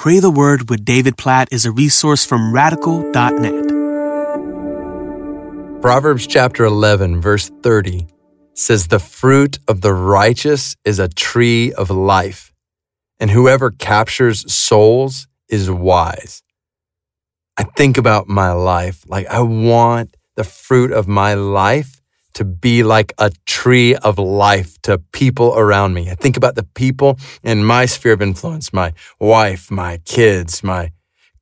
Pray the Word with David Platt is a resource from radical.net. Proverbs chapter 11, verse 30 says, The fruit of the righteous is a tree of life, and whoever captures souls is wise. I think about my life, like I want the fruit of my life to be like a tree of life to people around me. I think about the people in my sphere of influence, my wife, my kids, my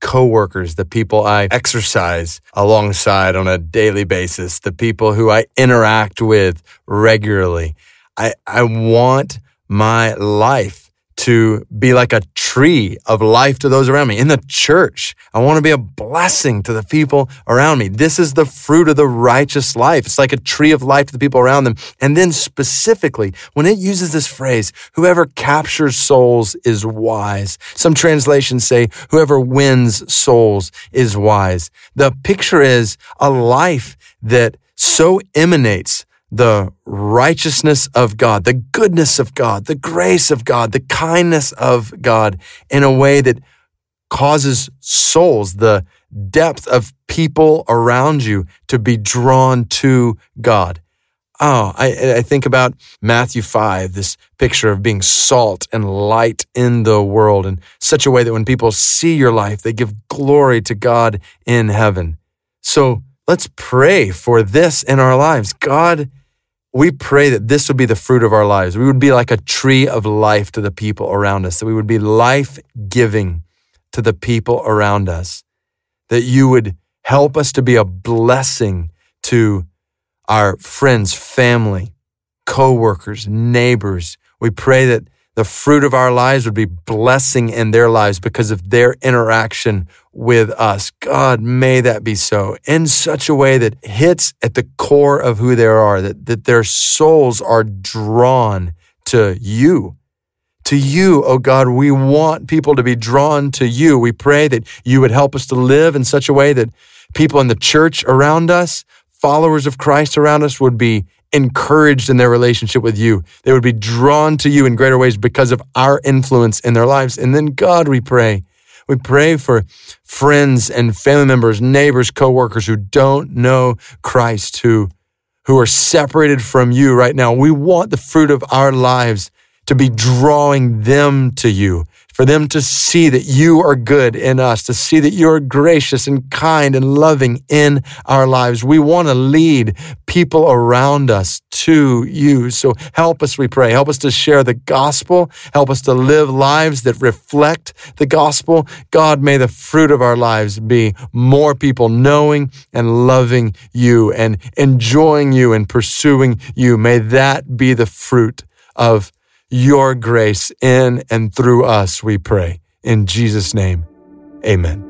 coworkers, the people I exercise alongside on a daily basis, the people who I interact with regularly. I, I want my life to be like a tree of life to those around me. In the church, I want to be a blessing to the people around me. This is the fruit of the righteous life. It's like a tree of life to the people around them. And then specifically, when it uses this phrase, whoever captures souls is wise. Some translations say, whoever wins souls is wise. The picture is a life that so emanates the righteousness of God, the goodness of God, the grace of God, the kindness of God in a way that causes souls, the depth of people around you to be drawn to God. Oh, I, I, think about Matthew 5, this picture of being salt and light in the world in such a way that when people see your life, they give glory to God in heaven. So let's pray for this in our lives. God, we pray that this would be the fruit of our lives. We would be like a tree of life to the people around us, that we would be life giving to the people around us, that you would help us to be a blessing to our friends, family, coworkers, neighbors. We pray that the fruit of our lives would be blessing in their lives because of their interaction with us. God, may that be so in such a way that hits at the core of who they are, that, that their souls are drawn to you. To you, oh God, we want people to be drawn to you. We pray that you would help us to live in such a way that people in the church around us, followers of Christ around us would be encouraged in their relationship with you. They would be drawn to you in greater ways because of our influence in their lives. And then, God, we pray. We pray for friends and family members, neighbors, coworkers who don't know Christ, who, who are separated from you right now. We want the fruit of our lives to be drawing them to you for them to see that you are good in us, to see that you're gracious and kind and loving in our lives. We want to lead people around us to you. So help us, we pray. Help us to share the gospel. Help us to live lives that reflect the gospel. God, may the fruit of our lives be more people knowing and loving you and enjoying you and pursuing you. May that be the fruit of your grace in and through us, we pray. In Jesus' name, amen.